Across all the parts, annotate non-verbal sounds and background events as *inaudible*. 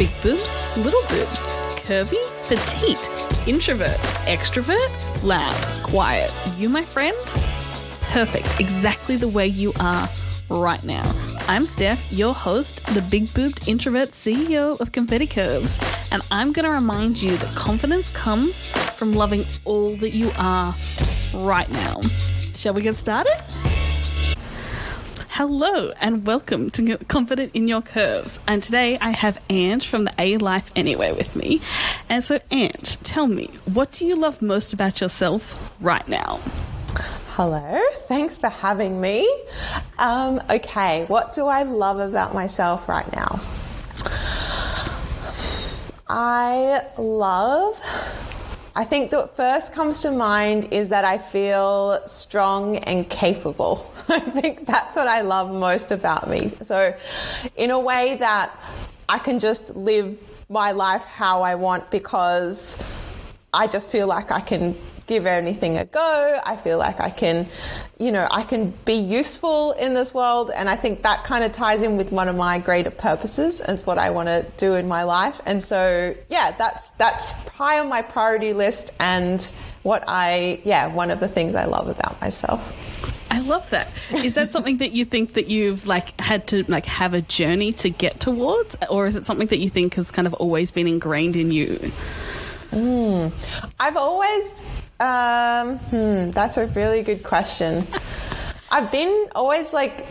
Big boobs, little boobs, curvy, petite, introvert, extrovert, loud, quiet. You, my friend? Perfect, exactly the way you are right now. I'm Steph, your host, the big boobed introvert CEO of Confident Curves, and I'm going to remind you that confidence comes from loving all that you are right now. Shall we get started? Hello and welcome to Confident in Your Curves. And today I have Ange from the A Life Anyway with me. And so, Ange, tell me, what do you love most about yourself right now? Hello, thanks for having me. Um, okay, what do I love about myself right now? I love I think that first comes to mind is that I feel strong and capable. *laughs* I think that's what I love most about me. So, in a way that I can just live my life how I want because I just feel like I can give anything a go. I feel like I can, you know, I can be useful in this world. And I think that kind of ties in with one of my greater purposes. And it's what I want to do in my life. And so, yeah, that's, that's high on my priority list and what I, yeah, one of the things I love about myself. I love that. Is that something that you think that you've like had to like have a journey to get towards, or is it something that you think has kind of always been ingrained in you? Mm. I've always um, hmm, that's a really good question. I've been always like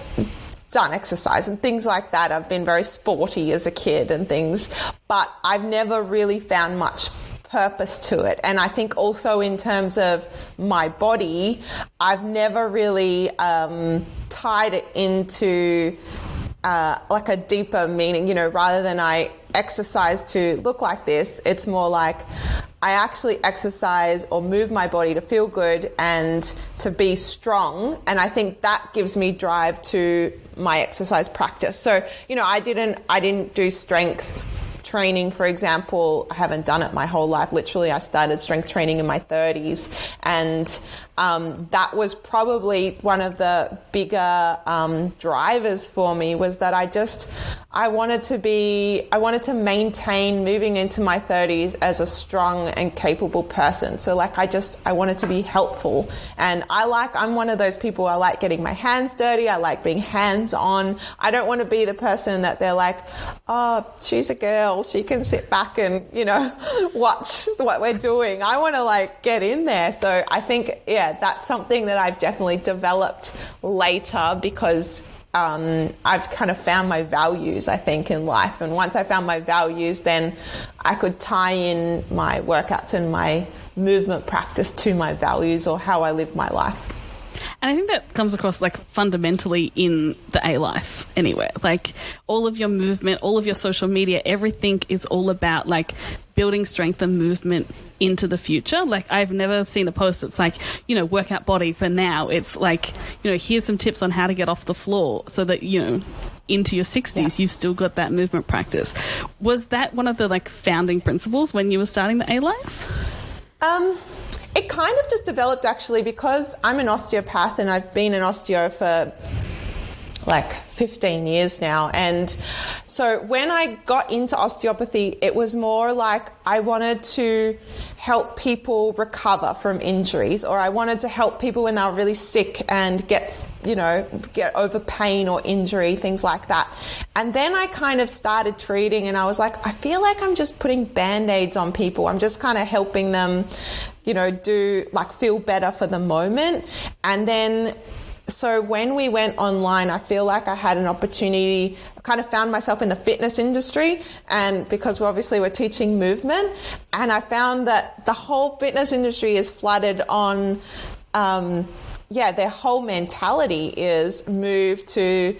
done exercise and things like that. I've been very sporty as a kid and things, but I've never really found much purpose to it. And I think also in terms of my body, I've never really um, tied it into uh, like a deeper meaning, you know, rather than I exercise to look like this, it's more like I actually exercise or move my body to feel good and to be strong. And I think that gives me drive to my exercise practice. So, you know, I didn't, I didn't do strength training, for example. I haven't done it my whole life. Literally, I started strength training in my 30s. And um, that was probably one of the bigger um, drivers for me was that I just I wanted to be I wanted to maintain moving into my 30s as a strong and capable person. So like I just I wanted to be helpful and I like I'm one of those people I like getting my hands dirty. I like being hands on. I don't want to be the person that they're like, "Oh, she's a girl. She can sit back and, you know, *laughs* watch what we're doing." I want to like get in there. So I think yeah, that's something that I've definitely developed later because um, I've kind of found my values, I think, in life. And once I found my values, then I could tie in my workouts and my movement practice to my values or how I live my life. And I think that comes across like fundamentally in the A life anyway. Like all of your movement, all of your social media, everything is all about like building strength and movement into the future. Like I've never seen a post that's like, you know, workout body for now. It's like, you know, here's some tips on how to get off the floor so that, you know, into your 60s yeah. you've still got that movement practice. Was that one of the like founding principles when you were starting the A Life? Um it kind of just developed actually because I'm an osteopath and I've been an osteo for like 15 years now. And so when I got into osteopathy, it was more like I wanted to help people recover from injuries or I wanted to help people when they were really sick and get, you know, get over pain or injury, things like that. And then I kind of started treating and I was like, I feel like I'm just putting band-aids on people. I'm just kind of helping them, you know, do like feel better for the moment. And then so when we went online, I feel like I had an opportunity. I kind of found myself in the fitness industry, and because we obviously we're teaching movement, and I found that the whole fitness industry is flooded on. Um, yeah, their whole mentality is move to,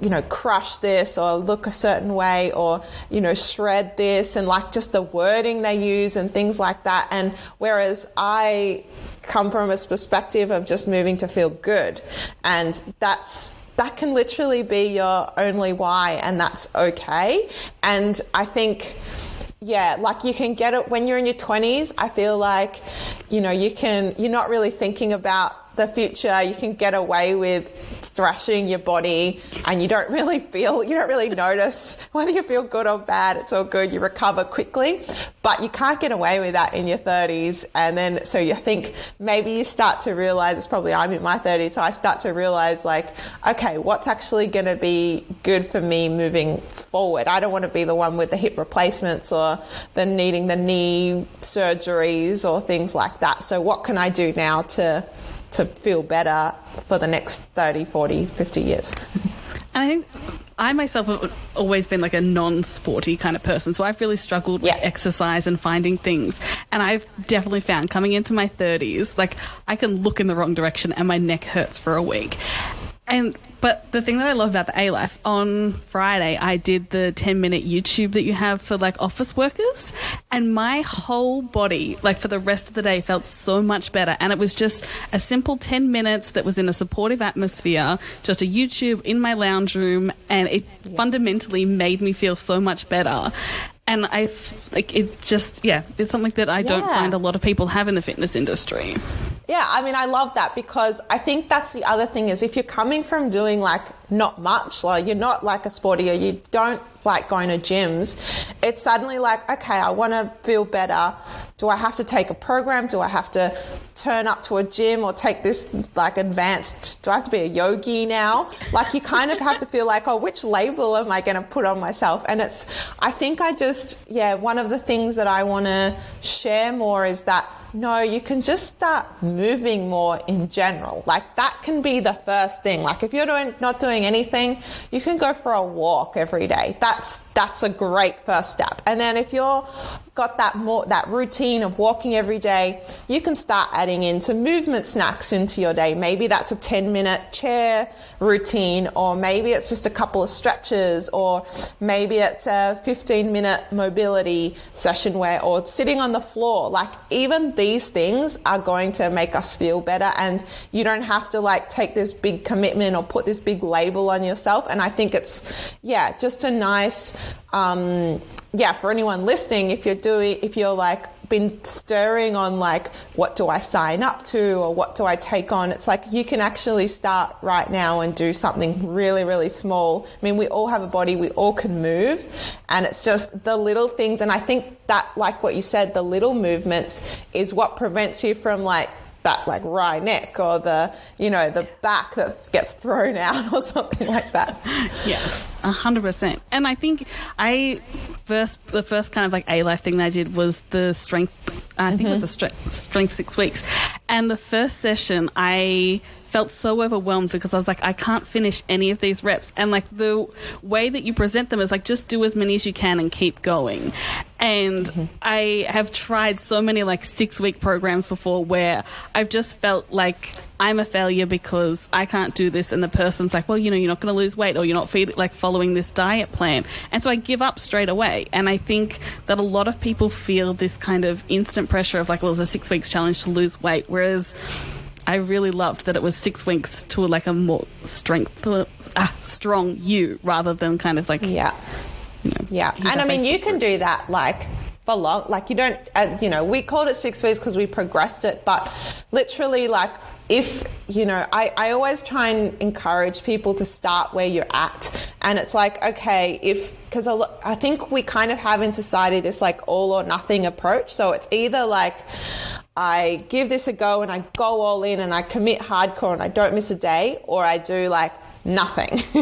you know, crush this or look a certain way or, you know, shred this and like just the wording they use and things like that. And whereas I come from a perspective of just moving to feel good. And that's that can literally be your only why and that's okay. And I think yeah, like you can get it when you're in your 20s. I feel like, you know, you can, you're not really thinking about the future, you can get away with thrashing your body and you don't really feel, you don't really notice whether you feel good or bad. It's all good. You recover quickly, but you can't get away with that in your 30s. And then, so you think maybe you start to realize it's probably I'm in my 30s. So I start to realize like, okay, what's actually going to be good for me moving forward? I don't want to be the one with the hip replacements or the needing the knee surgeries or things like that. So what can I do now to to feel better for the next 30, 40, 50 years. And I think I myself have always been like a non-sporty kind of person, so I've really struggled with exercise and finding things. And I've definitely found coming into my 30s, like I can look in the wrong direction and my neck hurts for a week. And but the thing that I love about the A Life on Friday, I did the 10 minute YouTube that you have for like office workers, and my whole body, like for the rest of the day, felt so much better. And it was just a simple 10 minutes that was in a supportive atmosphere, just a YouTube in my lounge room, and it fundamentally made me feel so much better. And I like it just, yeah, it's something that I don't find a lot of people have in the fitness industry. Yeah, I mean, I love that because I think that's the other thing is if you're coming from doing like not much, like you're not like a sporty or you don't like going to gyms, it's suddenly like, okay, I want to feel better. Do I have to take a program? Do I have to turn up to a gym or take this like advanced? Do I have to be a yogi now? Like you kind of have to feel like, oh, which label am I going to put on myself? And it's, I think I just, yeah, one of the things that I want to share more is that no, you can just start moving more in general. Like that can be the first thing. Like if you're doing not doing anything, you can go for a walk every day. That's that's a great first step. And then if you're got that more that routine of walking every day, you can start adding in some movement snacks into your day. Maybe that's a 10 minute chair routine or maybe it's just a couple of stretches or maybe it's a 15 minute mobility session where or sitting on the floor. Like even these things are going to make us feel better and you don't have to like take this big commitment or put this big label on yourself. And I think it's yeah, just a nice um yeah, for anyone listening, if you're doing, if you're like been stirring on like, what do I sign up to or what do I take on? It's like you can actually start right now and do something really, really small. I mean, we all have a body, we all can move, and it's just the little things. And I think that, like what you said, the little movements is what prevents you from like that like wry neck or the you know the back that gets thrown out or *laughs* something like that. Yes, a hundred percent. And I think I first the first kind of like A life thing that I did was the strength. I think it was mm-hmm. a strength, strength six weeks, and the first session I felt so overwhelmed because I was like, I can't finish any of these reps. And like the way that you present them is like, just do as many as you can and keep going. And mm-hmm. I have tried so many like six week programs before where I've just felt like I'm a failure because I can't do this. And the person's like, well, you know, you're not going to lose weight or you're not feed, like following this diet plan. And so I give up straight away. And I think that a lot of people feel this kind of instant pressure of like, well, it's a six weeks challenge to lose weight. Whereas I really loved that it was six weeks to like a more strength, uh, strong you rather than kind of like, Yeah. you know, Yeah, and I mean, you can do that like for long. Like you don't, uh, you know, we called it six weeks because we progressed it, but literally, like if you know, I I always try and encourage people to start where you're at, and it's like okay, if because I think we kind of have in society this like all or nothing approach. So it's either like I give this a go and I go all in and I commit hardcore and I don't miss a day, or I do like nothing. *laughs*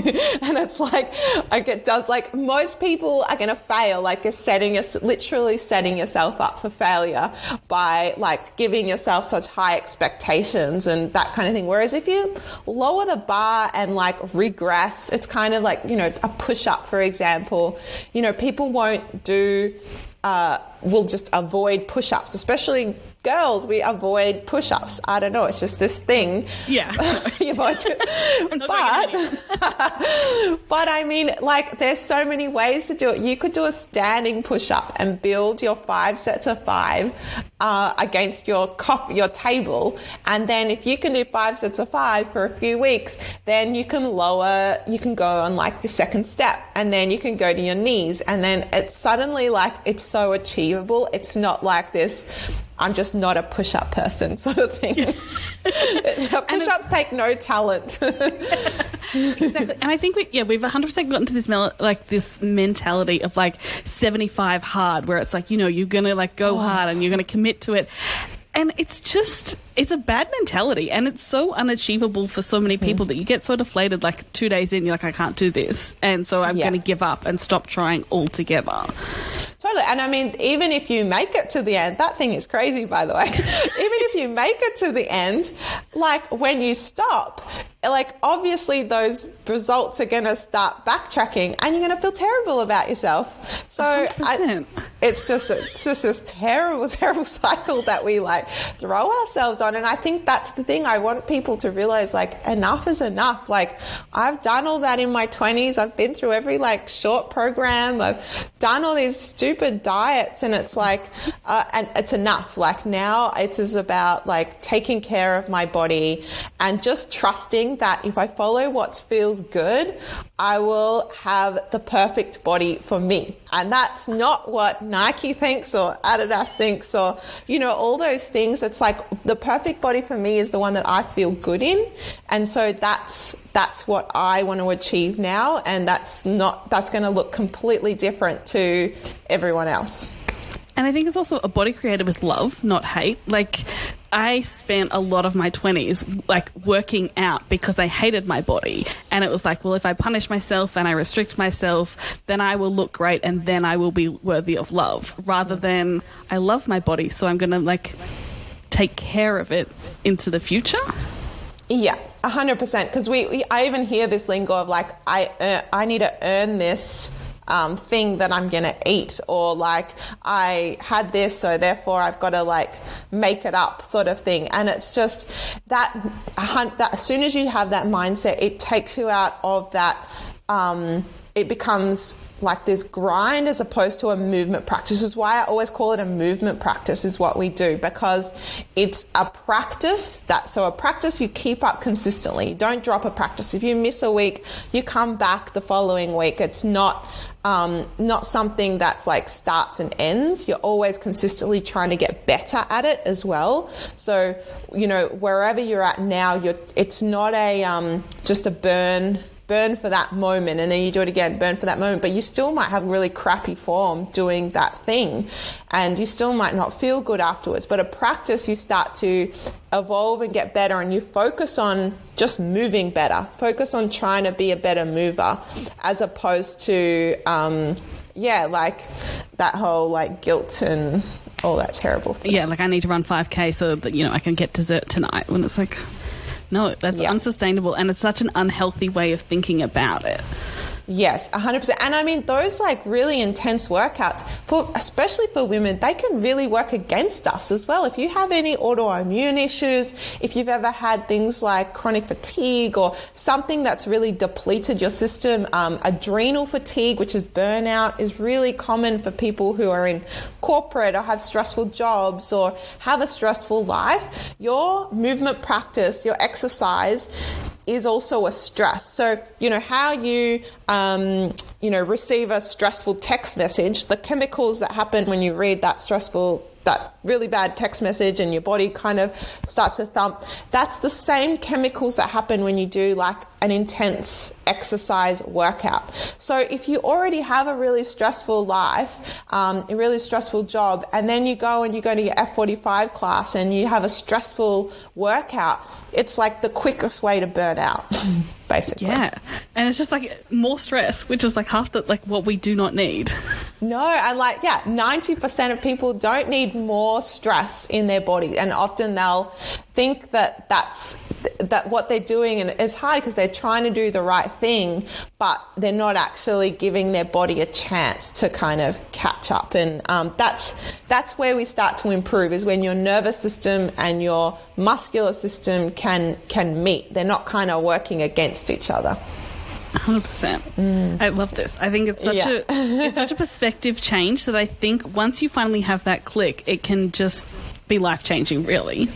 and it's like, I get does, like most people are going to fail, like you're setting us literally setting yourself up for failure by like giving yourself such high expectations and that kind of thing. Whereas if you lower the bar and like regress, it's kind of like, you know, a push up, for example, you know, people won't do, uh, will just avoid push ups, especially girls, we avoid push ups. I don't know, it's just this thing. Yeah. *laughs* you *laughs* *laughs* but, but I mean, like, there's so many ways to do it. You could do a standing push up and build your five sets of five uh, against your coffee, your table. And then if you can do five sets of five for a few weeks, then you can lower, you can go on like the second step and then you can go to your knees. And then it's suddenly like, it's so achievable. It's not like this I'm just not a push up person, *laughs* sort of thing. *laughs* push ups take no talent. *laughs* exactly. And I think we, yeah, we've 100% gotten to this, mel- like, this mentality of like 75 hard, where it's like, you know, you're going to like go oh. hard and you're going to commit to it. And it's just, it's a bad mentality and it's so unachievable for so many people mm. that you get so deflated like two days in, you're like, I can't do this. And so I'm yeah. going to give up and stop trying altogether. Totally. And I mean, even if you make it to the end, that thing is crazy, by the way. *laughs* even if you make it to the end, like when you stop, like obviously those results are going to start backtracking and you're going to feel terrible about yourself. So I, it's just, it's just this terrible, *laughs* terrible cycle that we like throw ourselves on. And I think that's the thing. I want people to realize like enough is enough. Like I've done all that in my 20s. I've been through every like short program. I've done all these stupid diets and it's like uh, and it's enough like now it is about like taking care of my body and just trusting that if i follow what feels good i will have the perfect body for me and that's not what nike thinks or adidas thinks or you know all those things it's like the perfect body for me is the one that i feel good in and so that's that's what i want to achieve now and that's not that's going to look completely different to everyone else. And I think it's also a body created with love, not hate. Like, I spent a lot of my 20s like working out because I hated my body. And it was like, well, if I punish myself and I restrict myself, then I will look great and then I will be worthy of love rather than I love my body. So I'm going to like take care of it into the future. Yeah, hundred percent. Because we, we, I even hear this lingo of like, I, uh, I need to earn this um, thing that I'm going to eat, or like I had this, so therefore I've got to like make it up, sort of thing. And it's just that, that as soon as you have that mindset, it takes you out of that. Um, it becomes like this grind as opposed to a movement practice. This is why I always call it a movement practice is what we do because it's a practice that so a practice you keep up consistently. Don't drop a practice. If you miss a week, you come back the following week. It's not um, not something that's like starts and ends. You're always consistently trying to get better at it as well. So, you know, wherever you're at now, you're, it's not a um, just a burn burn for that moment and then you do it again, burn for that moment, but you still might have really crappy form doing that thing and you still might not feel good afterwards. But a practice, you start to evolve and get better and you focus on just moving better, focus on trying to be a better mover as opposed to, um, yeah, like that whole like guilt and all that terrible thing. Yeah, like I need to run 5K so that, you know, I can get dessert tonight when it's like no, that's yeah. unsustainable and it's such an unhealthy way of thinking about it. Yes, 100%. And I mean, those like really intense workouts, for especially for women, they can really work against us as well. If you have any autoimmune issues, if you've ever had things like chronic fatigue or something that's really depleted your system, um, adrenal fatigue, which is burnout, is really common for people who are in corporate or have stressful jobs or have a stressful life. Your movement practice, your exercise, is also a stress. So, you know, how you, um, you know, receive a stressful text message, the chemicals that happen when you read that stressful that really bad text message and your body kind of starts to thump. That's the same chemicals that happen when you do like an intense exercise workout. So if you already have a really stressful life, um, a really stressful job, and then you go and you go to your F45 class and you have a stressful workout, it's like the quickest way to burn out. *laughs* Basically. Yeah. And it's just like more stress, which is like half the like what we do not need. *laughs* No, and like yeah, 90% of people don't need more stress in their body and often they'll think that that's that what they're doing and it's hard because they're trying to do the right thing but they're not actually giving their body a chance to kind of catch up and um, that's that's where we start to improve is when your nervous system and your muscular system can can meet they're not kind of working against each other 100%. Mm. I love this. I think it's such yeah. a *laughs* it's such a perspective change that I think once you finally have that click, it can just be life changing, really.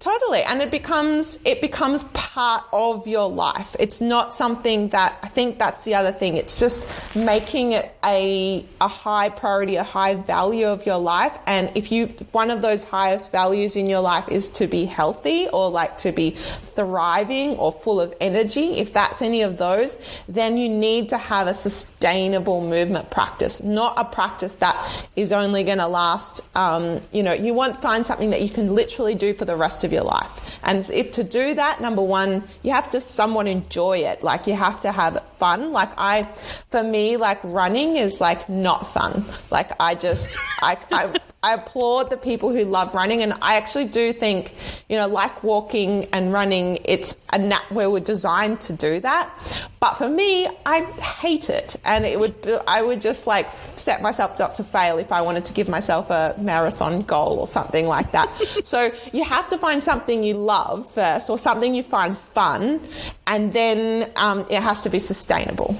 Totally. And it becomes it becomes part of your life. It's not something that I think that's the other thing. It's just making it a a high priority, a high value of your life. And if you one of those highest values in your life is to be healthy or like to be thriving or full of energy, if that's any of those, then you need to have a sustainable movement practice, not a practice that is only going to last. Um, you know, you want to find something that you can literally do for the rest of your life. And if to do that, number one, you have to somewhat enjoy it. Like you have to have fun. Like I, for me, like running is like not fun. Like I just, I, I, I applaud the people who love running, and I actually do think, you know, like walking and running, it's a nat where we're designed to do that. But for me, I hate it, and it would I would just like set myself up to fail if I wanted to give myself a marathon goal or something like that. *laughs* so you have to find something you love first, or something you find fun, and then um, it has to be sustainable.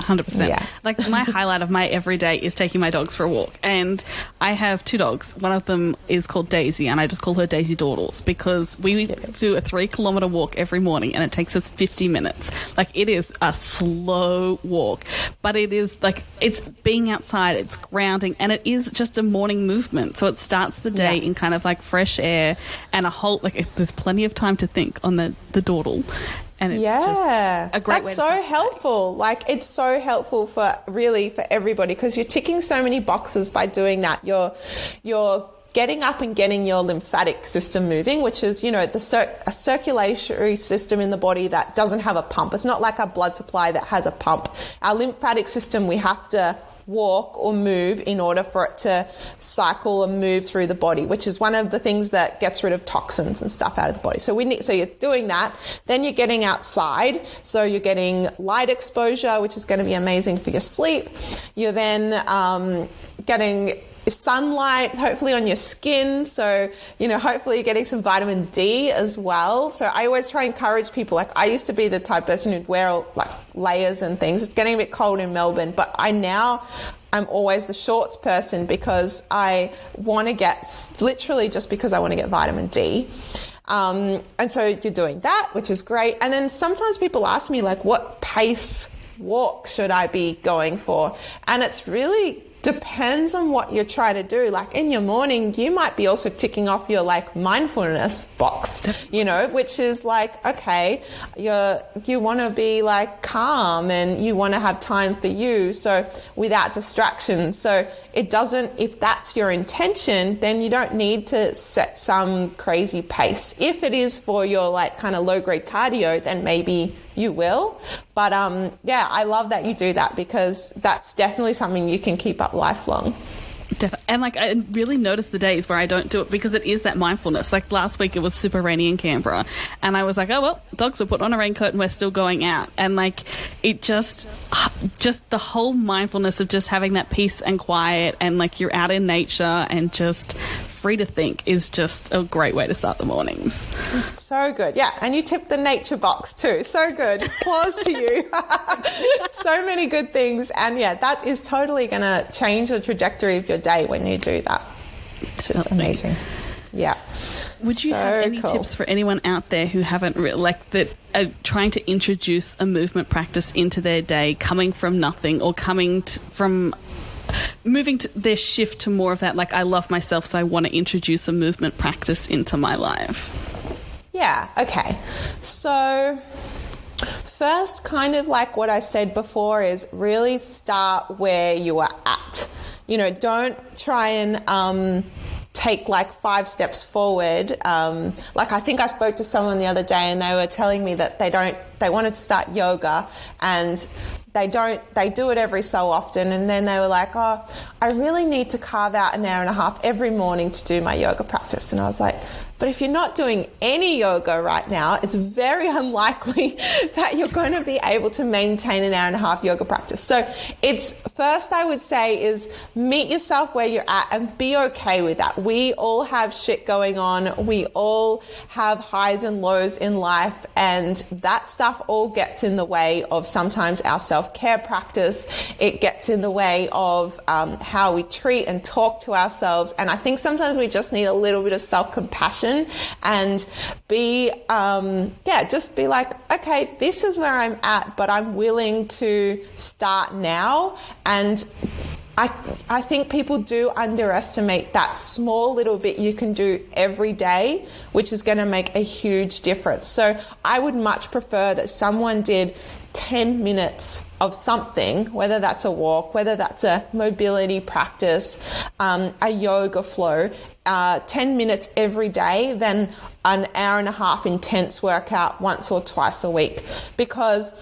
100%. Yeah. Like my *laughs* highlight of my everyday is taking my dogs for a walk. And I have two dogs. One of them is called Daisy, and I just call her Daisy Dawdles because we do a three kilometer walk every morning and it takes us 50 minutes. Like it is a slow walk, but it is like it's being outside, it's grounding, and it is just a morning movement. So it starts the day yeah. in kind of like fresh air and a whole, like there's plenty of time to think on the, the dawdle and it's yeah, a great That's so helpful. Like it's so helpful for really for everybody because you're ticking so many boxes by doing that. You're you're getting up and getting your lymphatic system moving, which is, you know, the cir- a circulatory system in the body that doesn't have a pump. It's not like our blood supply that has a pump. Our lymphatic system, we have to walk or move in order for it to cycle and move through the body, which is one of the things that gets rid of toxins and stuff out of the body. So we need, so you're doing that. Then you're getting outside. So you're getting light exposure, which is going to be amazing for your sleep. You're then um, getting sunlight, hopefully on your skin. So, you know, hopefully you're getting some vitamin D as well. So I always try and encourage people. Like I used to be the type person who'd wear like layers and things. It's getting a bit cold in Melbourne, but I now I'm always the shorts person because I want to get literally just because I want to get vitamin D. Um, and so you're doing that, which is great. And then sometimes people ask me like, what pace walk should I be going for? And it's really depends on what you're trying to do. Like in your morning, you might be also ticking off your like mindfulness box, you know, which is like, okay, you're, you want to be like calm and you want to have time for you. So without distractions. So it doesn't, if that's your intention, then you don't need to set some crazy pace. If it is for your like kind of low grade cardio, then maybe you will. But um, yeah, I love that you do that because that's definitely something you can keep up lifelong. And like, I really notice the days where I don't do it because it is that mindfulness. Like last week, it was super rainy in Canberra, and I was like, oh well, dogs were put on a raincoat and we're still going out. And like, it just, just the whole mindfulness of just having that peace and quiet, and like you're out in nature and just free to think is just a great way to start the mornings. So good. Yeah. And you tip the nature box too. So good. Applause to you. *laughs* so many good things. And yeah, that is totally going to change the trajectory of your day when you do that, which is amazing. Yeah. Would you so have any cool. tips for anyone out there who haven't re- like that are trying to introduce a movement practice into their day, coming from nothing or coming t- from moving to their shift to more of that like I love myself so I want to introduce a movement practice into my life. Yeah, okay. So first kind of like what I said before is really start where you are at. You know, don't try and um, take like five steps forward. Um, like I think I spoke to someone the other day and they were telling me that they don't, they wanted to start yoga and they don't they do it every so often and then they were like oh i really need to carve out an hour and a half every morning to do my yoga practice. And i was like but if you're not doing any yoga right now, it's very *laughs* unlikely that you're going to be able to maintain an hour and a half yoga practice. So it's first I would say is meet yourself where you're at and be okay with that. We all have shit going on. We all have highs and lows in life and that stuff all gets in the way of sometimes our self-care practice. It gets in the way of um, how we treat and talk to ourselves. And I think sometimes we just need a little bit of self-compassion and be, um, yeah, just be like, okay, this is where I'm at, but I'm willing to start now and I, I think people do underestimate that small little bit you can do every day, which is going to make a huge difference. So I would much prefer that someone did 10 minutes of something, whether that's a walk, whether that's a mobility practice, um, a yoga flow, uh, 10 minutes every day than an hour and a half intense workout once or twice a week. Because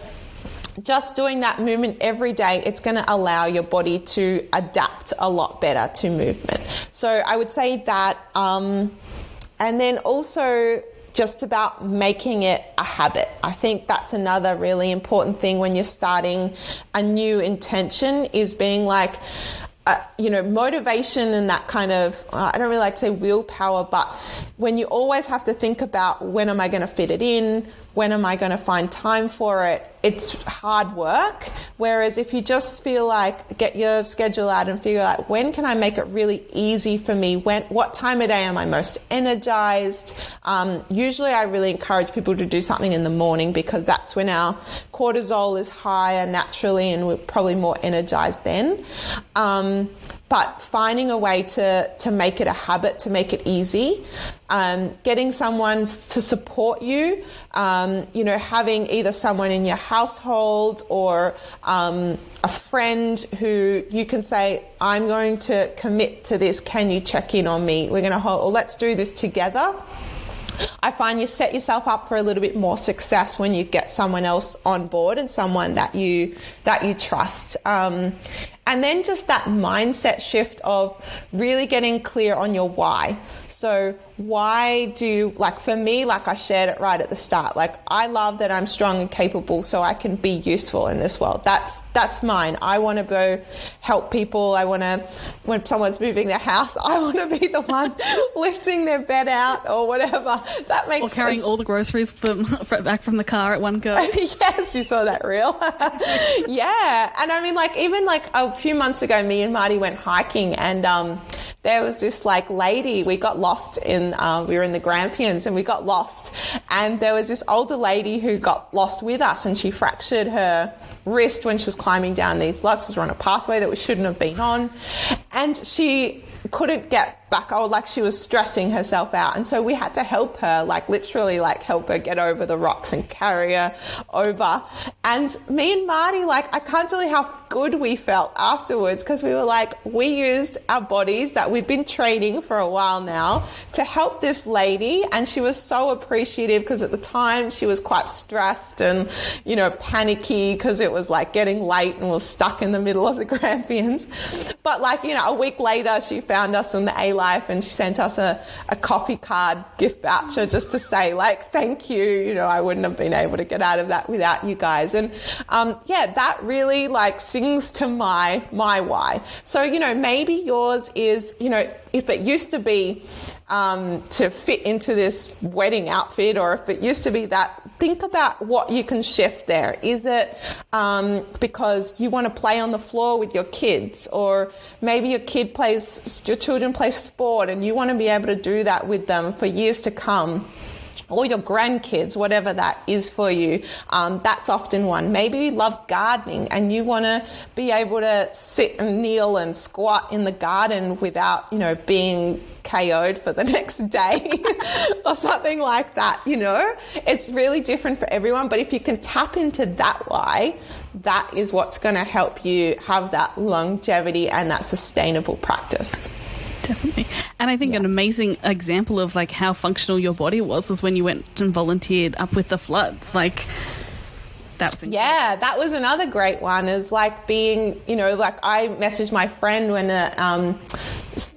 just doing that movement every day, it's going to allow your body to adapt a lot better to movement. So I would say that. Um, and then also just about making it a habit. I think that's another really important thing when you're starting a new intention is being like, uh, you know, motivation and that kind of, uh, I don't really like to say willpower, but when you always have to think about when am I going to fit it in, when am I going to find time for it, it's hard work. Whereas if you just feel like get your schedule out and figure out when can I make it really easy for me, when what time of day am I most energized. Um, usually, I really encourage people to do something in the morning because that's when our cortisol is higher naturally, and we're probably more energized then. Um, but finding a way to, to make it a habit, to make it easy, um, getting someone to support you, um, you know, having either someone in your household or um, a friend who you can say, I'm going to commit to this, can you check in on me? We're going to hold, or let's do this together. I find you set yourself up for a little bit more success when you get someone else on board and someone that you that you trust. Um, and then just that mindset shift of really getting clear on your why. So, why do, like for me, like I shared it right at the start, like I love that I'm strong and capable so I can be useful in this world. That's, that's mine. I want to go help people. I want to, when someone's moving their house, *laughs* I want to be the one *laughs* lifting their bed out or whatever. That makes sense. Or carrying all the groceries *laughs* from, back from the car at one go. yes, you saw that reel. yeah. And I mean, like, even like a few months ago, me and Marty went hiking and, um, there was this like lady, we got lost in, uh, we were in the Grampians and we got lost. And there was this older lady who got lost with us and she fractured her wrist when she was climbing down these lots. We were on a pathway that we shouldn't have been on. And she couldn't get back. Oh, like she was stressing herself out. And so we had to help her, like literally like help her get over the rocks and carry her over. And me and Marty, like, I can't tell you how good we felt afterwards because we were like, we used our bodies that we've been training for a while now to help this lady. And she was so appreciative because at the time she was quite stressed and, you know, panicky because it was like getting late and was stuck in the middle of the *laughs* Grampians. But like, you know, a week later, she found us on the A Life and she sent us a, a coffee card gift voucher just to say, like, thank you. You know, I wouldn't have been able to get out of that without you guys. And um, yeah, that really like sings to my my why. So you know, maybe yours is you know, if it used to be um, to fit into this wedding outfit, or if it used to be that, think about what you can shift there. Is it um, because you want to play on the floor with your kids, or maybe your kid plays, your children play sport, and you want to be able to do that with them for years to come? Or your grandkids, whatever that is for you. Um, that's often one. Maybe you love gardening and you want to be able to sit and kneel and squat in the garden without, you know, being KO'd for the *laughs* next day *laughs* or something like that, you know? It's really different for everyone, but if you can tap into that why, that is what's going to help you have that longevity and that sustainable practice. Definitely. And I think yeah. an amazing example of like how functional your body was was when you went and volunteered up with the floods. Like that was incredible. yeah that was another great one is like being you know like i messaged my friend when the, um,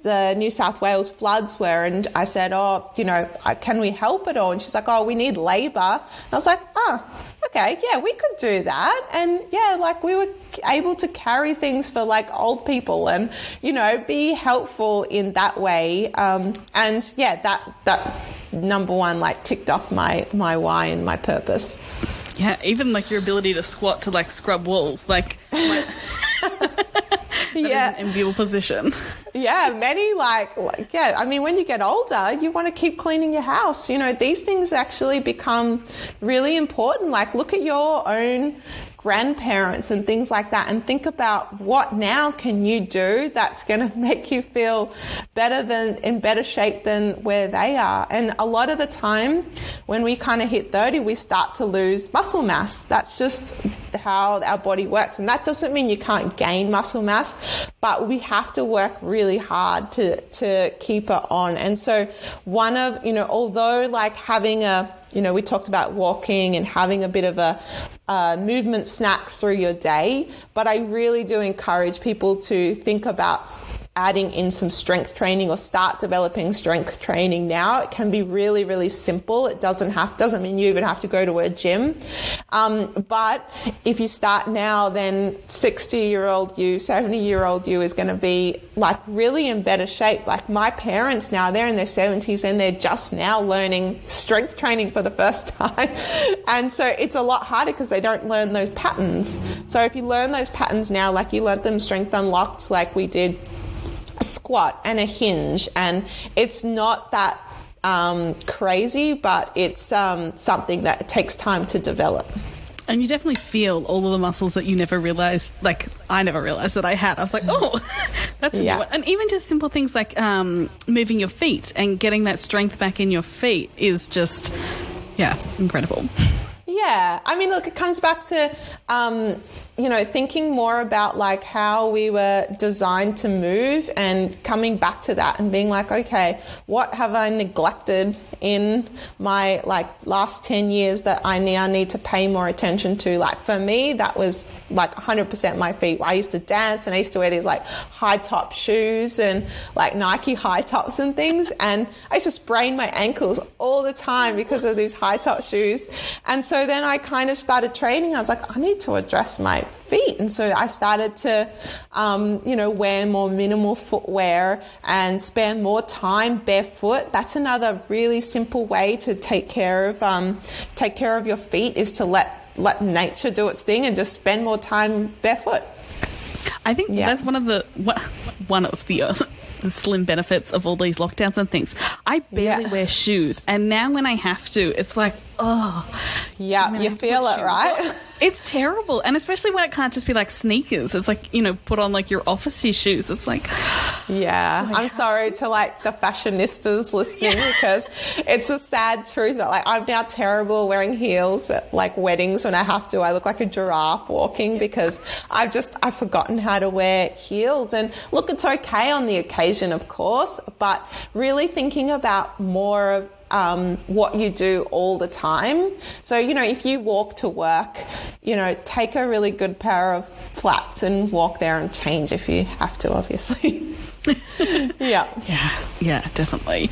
the new south wales floods were and i said oh you know can we help at all and she's like oh we need labor and i was like oh okay, yeah, we could do that. And yeah, like we were able to carry things for like old people and, you know, be helpful in that way. Um, and yeah, that, that number one, like ticked off my, my why and my purpose. Yeah, even like your ability to squat to like scrub walls, like. *laughs* *laughs* yeah. an enviable position. Yeah, many like, like, yeah, I mean, when you get older, you want to keep cleaning your house. You know, these things actually become really important. Like, look at your own grandparents and things like that and think about what now can you do that's going *laughs* to make you feel better than in better shape than where they are and a lot of the time when we kind of hit 30 we start to lose muscle mass that's just how our body works and that doesn't mean you can't gain muscle mass but we have to work really hard to to keep it on. And so one of you know although like having a you know, we talked about walking and having a bit of a uh, movement snacks through your day, but I really do encourage people to think about adding in some strength training or start developing strength training now. It can be really, really simple. It doesn't have doesn't mean you even have to go to a gym. Um, but if you start now, then 60 year old you, 70 year old you is going to be like really in better shape. Like my parents now, they're in their 70s and they're just now learning strength training for the first *laughs* time. and so it's a lot harder because they don't learn those patterns. So if you learn those patterns now, like you learned them strength unlocked, like we did a squat and a hinge, and it's not that um, crazy, but it's um, something that takes time to develop. And you definitely feel all of the muscles that you never realized, like I never realized that I had. I was like, oh, *laughs* that's yeah. And even just simple things like um, moving your feet and getting that strength back in your feet is just, yeah, incredible. *laughs* Yeah, I mean, look, it comes back to um, you know, thinking more about like how we were designed to move and coming back to that and being like, okay, what have I neglected in my like last 10 years that I now need to pay more attention to? Like for me, that was like 100% my feet. I used to dance and I used to wear these like high top shoes and like Nike high tops and things. And I used to sprain my ankles all the time because of these high top shoes. And so then I kind of started training. I was like, I need to address my feet. And so I started to, um, you know, wear more minimal footwear and spend more time barefoot. That's another really simple way to take care of um, take care of your feet is to let let nature do its thing and just spend more time barefoot. I think yeah. that's one of the one of the. Uh, the slim benefits of all these lockdowns and things. I barely yeah. wear shoes, and now when I have to, it's like, oh, yeah, you feel it, right? *laughs* It's terrible, and especially when it can't just be like sneakers. It's like you know, put on like your officey shoes. It's like, yeah. I'm sorry to? to? like the fashionistas listening yeah. because it's a sad truth. But like I'm now terrible wearing heels at like weddings when I have to. I look like a giraffe walking because I've just I've forgotten how to wear heels. And look, it's okay on the occasion, of course, but really thinking about more of um, what you do all the time. So, you know, if you walk to work, you know, take a really good pair of flats and walk there and change if you have to, obviously. *laughs* yeah. Yeah, yeah, definitely.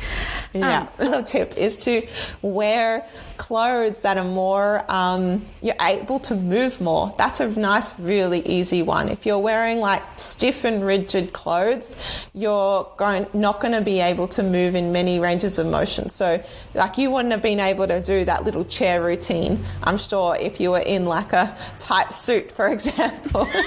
Yeah. Um, *laughs* tip is to wear clothes that are more, um, you're able to move more. That's a nice, really easy one. If you're wearing like stiff and rigid clothes, you're going, not going to be able to move in many ranges of motion. So, like, you wouldn't have been able to do that little chair routine, I'm sure, if you were in like a tight suit, for example. *laughs*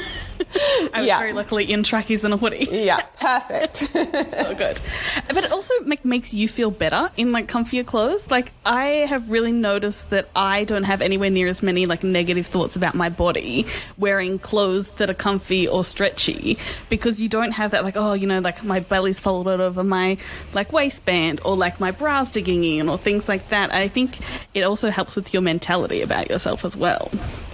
I was yeah. very luckily in trackies and a hoodie. yeah, perfect. *laughs* so good. But it also make, makes you feel better in like comfier clothes. Like I have really noticed that I don't have anywhere near as many like negative thoughts about my body wearing clothes that are comfy or stretchy because you don't have that like oh you know like my belly's folded over my like waistband or like my bras digging in or things like that. I think it also helps with your mentality about yourself as well.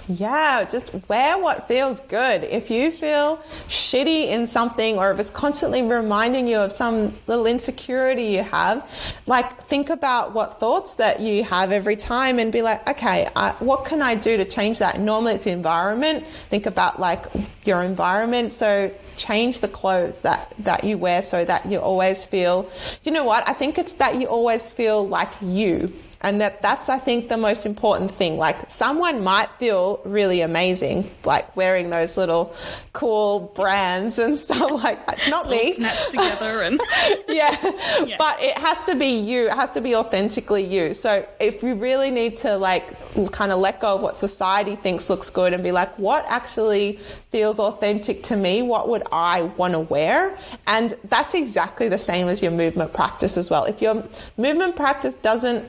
Yeah, just wear what feels good. If you feel shitty in something or if it's constantly reminding you of some little insecurity you have, like think about what thoughts that you have every time and be like, okay, I, what can I do to change that? Normally it's the environment. Think about like your environment. So change the clothes that, that you wear so that you always feel, you know what? I think it's that you always feel like you And that that's I think the most important thing. Like someone might feel really amazing, like wearing those little cool brands and *laughs* stuff like that. It's not me. Snatched together and *laughs* yeah. *laughs* yeah. But it has to be you. It has to be authentically you. So if you really need to like kind of let go of what society thinks looks good and be like, what actually feels authentic to me? What would I want to wear? And that's exactly the same as your movement practice as well. If your movement practice doesn't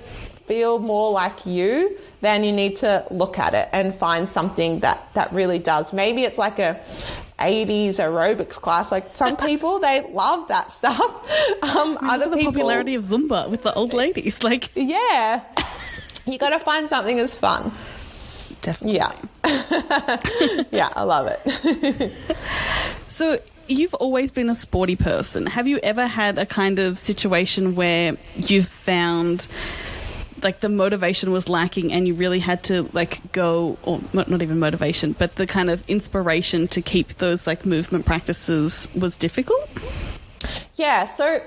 feel more like you, then you need to look at it and find something that, that really does. Maybe it's like a 80s aerobics class. Like some *laughs* people, they love that stuff. *laughs* Um, I mean, other the people, popularity of Zumba with the old ladies, like yeah, *laughs* you got to find something that's fun. Definitely. Yeah, yeah, I love it. so you've always been a sporty person. Have you ever had a kind of situation where you've found like the motivation was lacking and you really had to like go or not even motivation but the kind of inspiration to keep those like movement practices was difficult yeah, so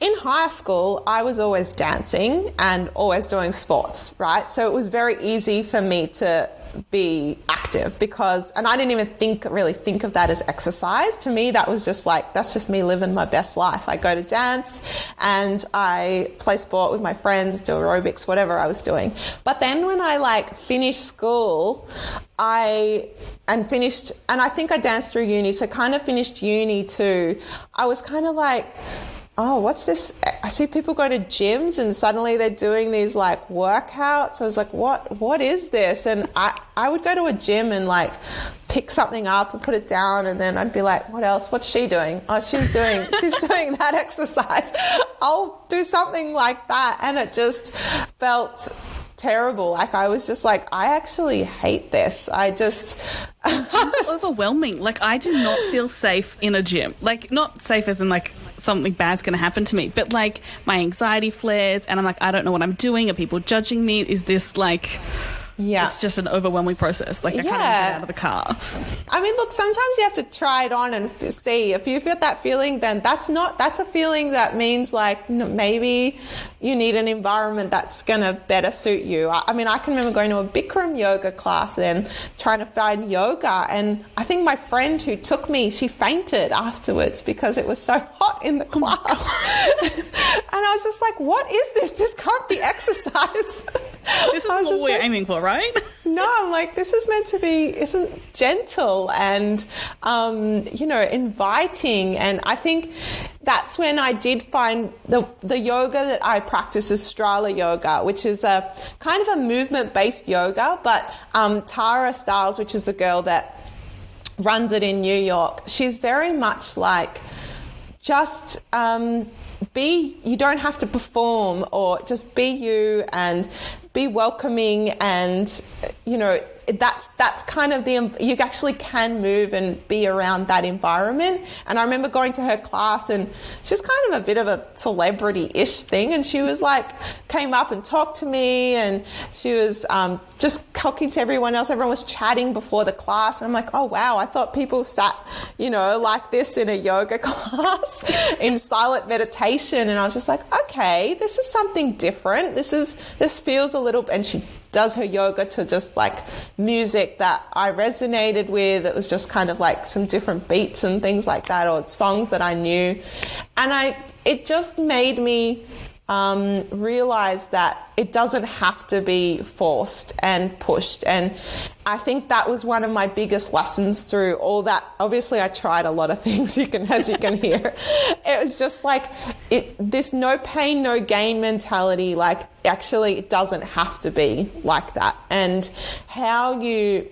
in high school, I was always dancing and always doing sports, right? So it was very easy for me to be active because, and I didn't even think, really think of that as exercise. To me, that was just like, that's just me living my best life. I go to dance and I play sport with my friends, do aerobics, whatever I was doing. But then when I like finished school, I, and finished, and I think I danced through uni, so kind of finished uni too. I was kind of like, oh, what's this? I see people go to gyms and suddenly they're doing these like workouts. I was like, what, what is this? And I, I would go to a gym and like pick something up and put it down. And then I'd be like, what else? What's she doing? Oh, she's doing, *laughs* she's doing that exercise. I'll do something like that. And it just felt terrible. Like I was just like, I actually hate this. I just it's *laughs* overwhelming. Like I do not feel safe in a gym. Like not safe as in like something bad's going to happen to me. But like my anxiety flares, and I'm like, I don't know what I'm doing. Are people judging me? Is this like yeah. It's just an overwhelming process. Like, I yeah. can't get out of the car. I mean, look, sometimes you have to try it on and f- see. If you feel that feeling, then that's not, that's a feeling that means like maybe you need an environment that's going to better suit you. I, I, mean, I can remember going to a Bikram yoga class and trying to find yoga. And I think my friend who took me, she fainted afterwards because it was so hot in the oh class. Oh *laughs* and I was just like, what is this? This can't be exercise. This *laughs* is what we're like, aiming for, right? *laughs* no, I'm like, this is meant to be, isn't gentle and, um, you know, inviting. And I think that's when I did find the, the yoga that I practice is Strala Yoga, which is a kind of a movement based yoga. But um, Tara Stiles, which is the girl that runs it in New York, she's very much like just um, be, you don't have to perform or just be you and be welcoming and, you know, that's that's kind of the you actually can move and be around that environment. And I remember going to her class, and she's kind of a bit of a celebrity-ish thing, and she was like came up and talked to me, and she was um, just talking to everyone else. Everyone was chatting before the class, and I'm like, oh wow, I thought people sat, you know, like this in a yoga *laughs* class in silent meditation, and I was just like, okay, this is something different. This is this feels a little, and she does her yoga to just like music that I resonated with. It was just kind of like some different beats and things like that, or songs that I knew. And I, it just made me um, realize that it doesn't have to be forced and pushed. And I think that was one of my biggest lessons through all that. Obviously, I tried a lot of *laughs* things. You can, as you can hear, *laughs* it was just like it, this no pain, no gain mentality. Like actually, it doesn't have to be like that. And how you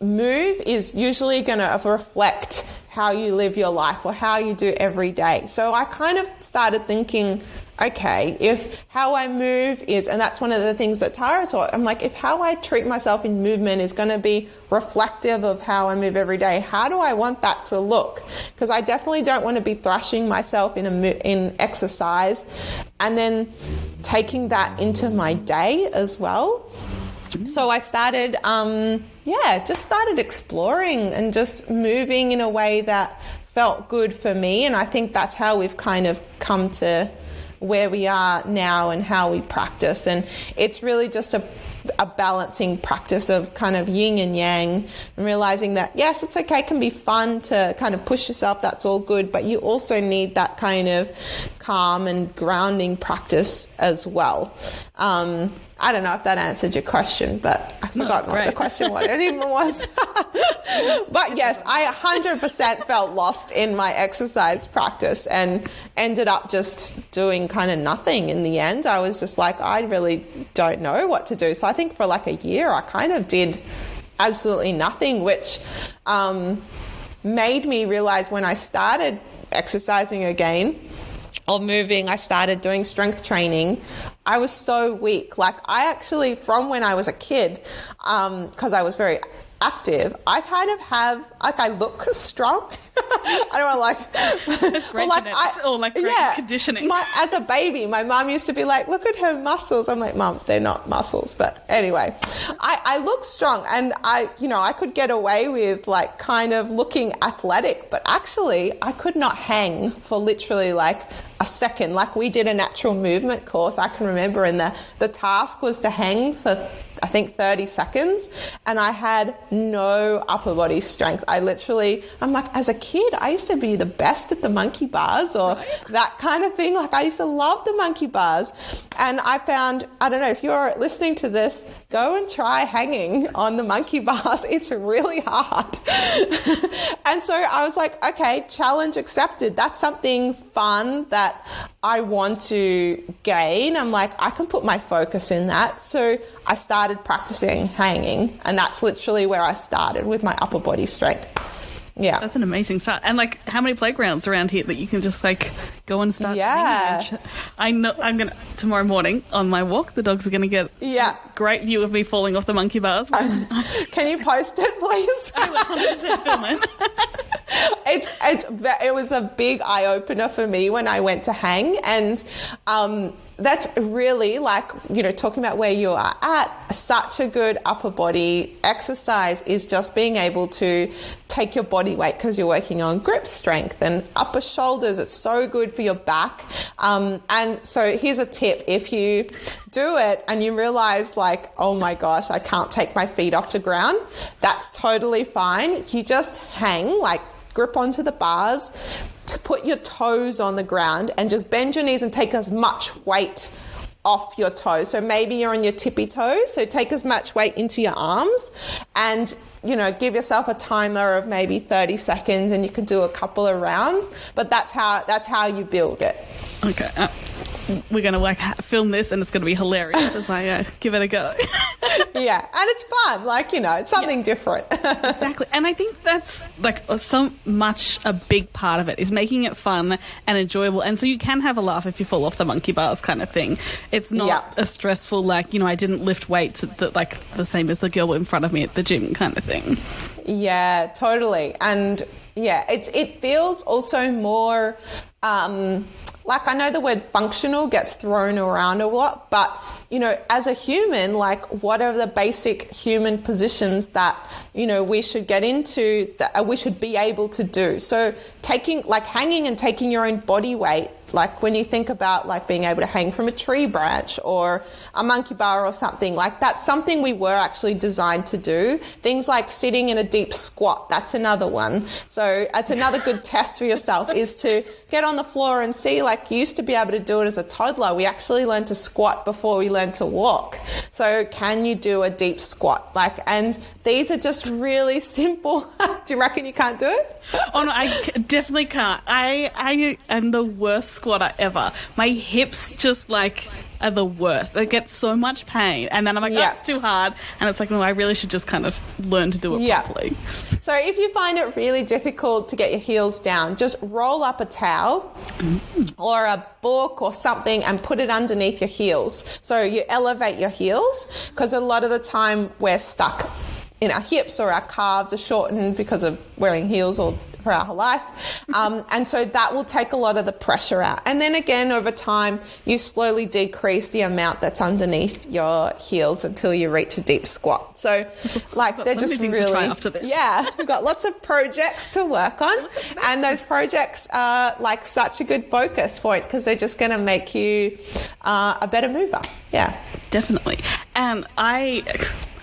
move is usually going to reflect how you live your life or how you do every day. So I kind of started thinking okay, if how I move is, and that's one of the things that Tara taught, I'm like, if how I treat myself in movement is going to be reflective of how I move every day, how do I want that to look? Because I definitely don't want to be thrashing myself in, a, in exercise and then taking that into my day as well. So I started, um, yeah, just started exploring and just moving in a way that felt good for me. And I think that's how we've kind of come to where we are now and how we practice. And it's really just a a balancing practice of kind of yin and yang and realizing that yes it's okay it can be fun to kind of push yourself that's all good but you also need that kind of calm and grounding practice as well um, I don't know if that answered your question, but I forgot no, what the question what it even *laughs* was. *laughs* but yes, I 100% felt lost in my exercise practice and ended up just doing kind of nothing in the end. I was just like, I really don't know what to do. So I think for like a year, I kind of did absolutely nothing, which um, made me realize when I started exercising again or moving, I started doing strength training. I was so weak. Like, I actually, from when I was a kid, because um, I was very active, I kind of have like I look strong. *laughs* I don't want like it's great like, I, or like great yeah, conditioning. My, as a baby, my mom used to be like, "Look at her muscles." I'm like, "Mom, they're not muscles." But anyway, I, I look strong, and I, you know, I could get away with like kind of looking athletic, but actually, I could not hang for literally like a second. Like we did a natural movement course, I can remember, and the the task was to hang for I think 30 seconds, and I had no upper body strength. I literally, I'm like, as a kid, I used to be the best at the monkey bars or that kind of thing. Like, I used to love the monkey bars. And I found, I don't know, if you're listening to this, go and try hanging on the monkey *laughs* bars. It's really hard. *laughs* and so I was like, okay, challenge accepted. That's something fun that I want to gain. I'm like, I can put my focus in that. So I started practicing hanging, and that's literally where I started with my upper body strength. Yeah. That's an amazing start. And like how many playgrounds around here that you can just like go and start Yeah. I know I'm gonna tomorrow morning on my walk the dogs are gonna get yeah. great view of me falling off the monkey bars. *laughs* Can you post it please? I will 100% film it. *laughs* it's it's it was a big eye opener for me when I went to hang and um that's really like, you know, talking about where you are at, such a good upper body exercise is just being able to take your body weight because you're working on grip strength and upper shoulders. It's so good for your back. Um, and so here's a tip if you do it and you realize, like, oh my gosh, I can't take my feet off the ground, that's totally fine. You just hang, like, grip onto the bars, to put your toes on the ground and just bend your knees and take as much weight off your toes. So maybe you're on your tippy toes, so take as much weight into your arms and you know, give yourself a timer of maybe 30 seconds and you can do a couple of rounds, but that's how that's how you build it. Okay. Uh, we're going to like film this and it's going to be hilarious as I uh, give it a go. *laughs* yeah, and it's fun. Like you know, it's something yeah. different. *laughs* exactly, and I think that's like so much a big part of it is making it fun and enjoyable, and so you can have a laugh if you fall off the monkey bars kind of thing. It's not yeah. a stressful like you know I didn't lift weights the, like the same as the girl in front of me at the gym kind of thing. Yeah, totally, and yeah, it's it feels also more. Um, like I know the word functional gets thrown around a lot, but you know, as a human, like what are the basic human positions that, you know, we should get into that uh, we should be able to do. So taking like hanging and taking your own body weight like when you think about like being able to hang from a tree branch or a monkey bar or something like that's something we were actually designed to do. Things like sitting in a deep squat that's another one. So that's another good *laughs* test for yourself is to get on the floor and see like you used to be able to do it as a toddler. We actually learned to squat before we learned to walk. So can you do a deep squat? Like and these are just really simple *laughs* do you reckon you can't do it oh no i definitely can't i i am the worst squatter ever. My hips just like are the worst. They get so much pain, and then I'm like, yeah. that's too hard. And it's like, no, I really should just kind of learn to do it yeah. properly. So if you find it really difficult to get your heels down, just roll up a towel mm. or a book or something and put it underneath your heels. So you elevate your heels because a lot of the time we're stuck in our hips or our calves are shortened because of wearing heels or for our life. Um, *laughs* and so that will take a lot of the pressure out. And then again, over time, you slowly decrease the amount that's underneath your heels until you reach a deep squat. So, *laughs* like, they're so just many things to really, yeah, we've got lots of projects to work on. *laughs* And those projects are like such a good focus point because they're just going to make you uh, a better mover. Yeah. Definitely. And I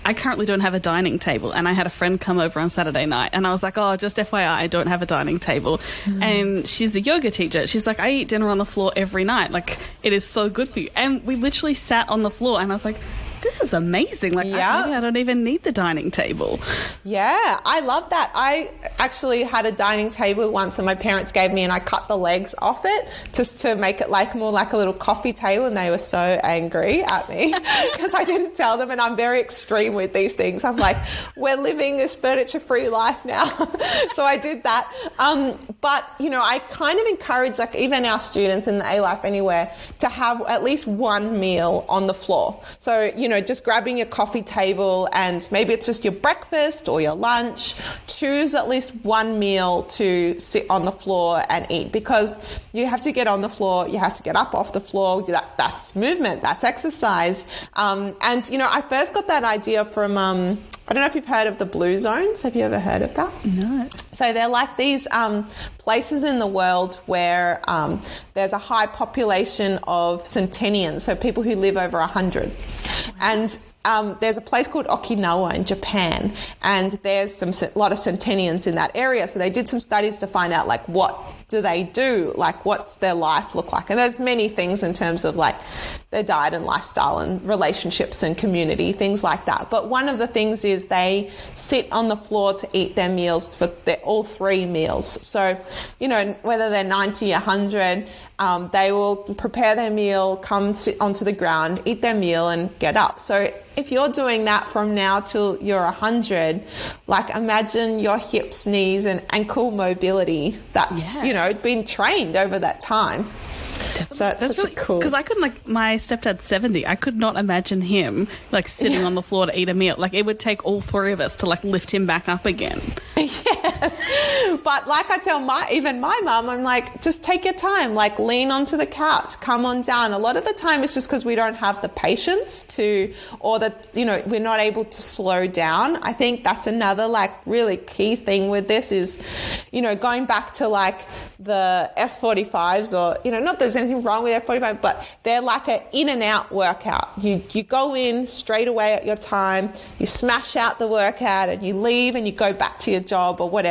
I currently don't have a dining table, and I had a friend come over on Saturday night, and I was like, "Oh, just FYI, I don't have a dining table." Mm. And she's a yoga teacher. She's like, "I eat dinner on the floor every night. Like, it is so good for you." And we literally sat on the floor, and I was like. This is amazing. Like, Yeah. I, I don't even need the dining table. Yeah, I love that. I actually had a dining table once that my parents gave me, and I cut the legs off it just to make it like more like a little coffee table. And they were so angry at me *laughs* because I didn't tell them. And I'm very extreme with these things. I'm like, we're living this furniture free life now. *laughs* so I did that. Um, but, you know, I kind of encourage, like, even our students in the A Life Anywhere to have at least one meal on the floor. So, you know, just grabbing your coffee table and maybe it's just your breakfast or your lunch. Choose at least one meal to sit on the floor and eat because you have to get on the floor, you have to get up off the floor. That, that's movement, that's exercise. Um, and, you know, I first got that idea from, um, I don't know if you've heard of the blue zones. Have you ever heard of that? No. So they're like these um, places in the world where um, there's a high population of centennians, so people who live over 100. And um, there's a place called Okinawa in Japan, and there's some a lot of centennians in that area. So they did some studies to find out like what do they do, like what's their life look like, and there's many things in terms of like their diet and lifestyle and relationships and community, things like that. But one of the things is they sit on the floor to eat their meals for their, all three meals. So you know whether they're 90 or 100. Um, they will prepare their meal, come sit onto the ground, eat their meal, and get up. So if you're doing that from now till you're 100, like imagine your hips, knees, and ankle mobility that's, Yeah. you know, been trained over that time. So That's such really cool. Because I couldn't, like, my stepdad's 70. I could not imagine him, like, sitting Yeah. on the floor to eat a meal. Like, it would take all three of us to, like, lift him back up again. *laughs* yes. But like I tell my even my mum, I'm like, just take your time, like lean onto the couch, come on down. A lot of the time it's just because we don't have the patience to or that, you know, we're not able to slow down. I think that's another like really key thing with this is, you know, going back to like the F45s or, you know, not there's anything wrong with F45, but they're like an in and out workout. You, you go in straight away at your time, you smash out the workout and you leave and you go back to your job or whatever.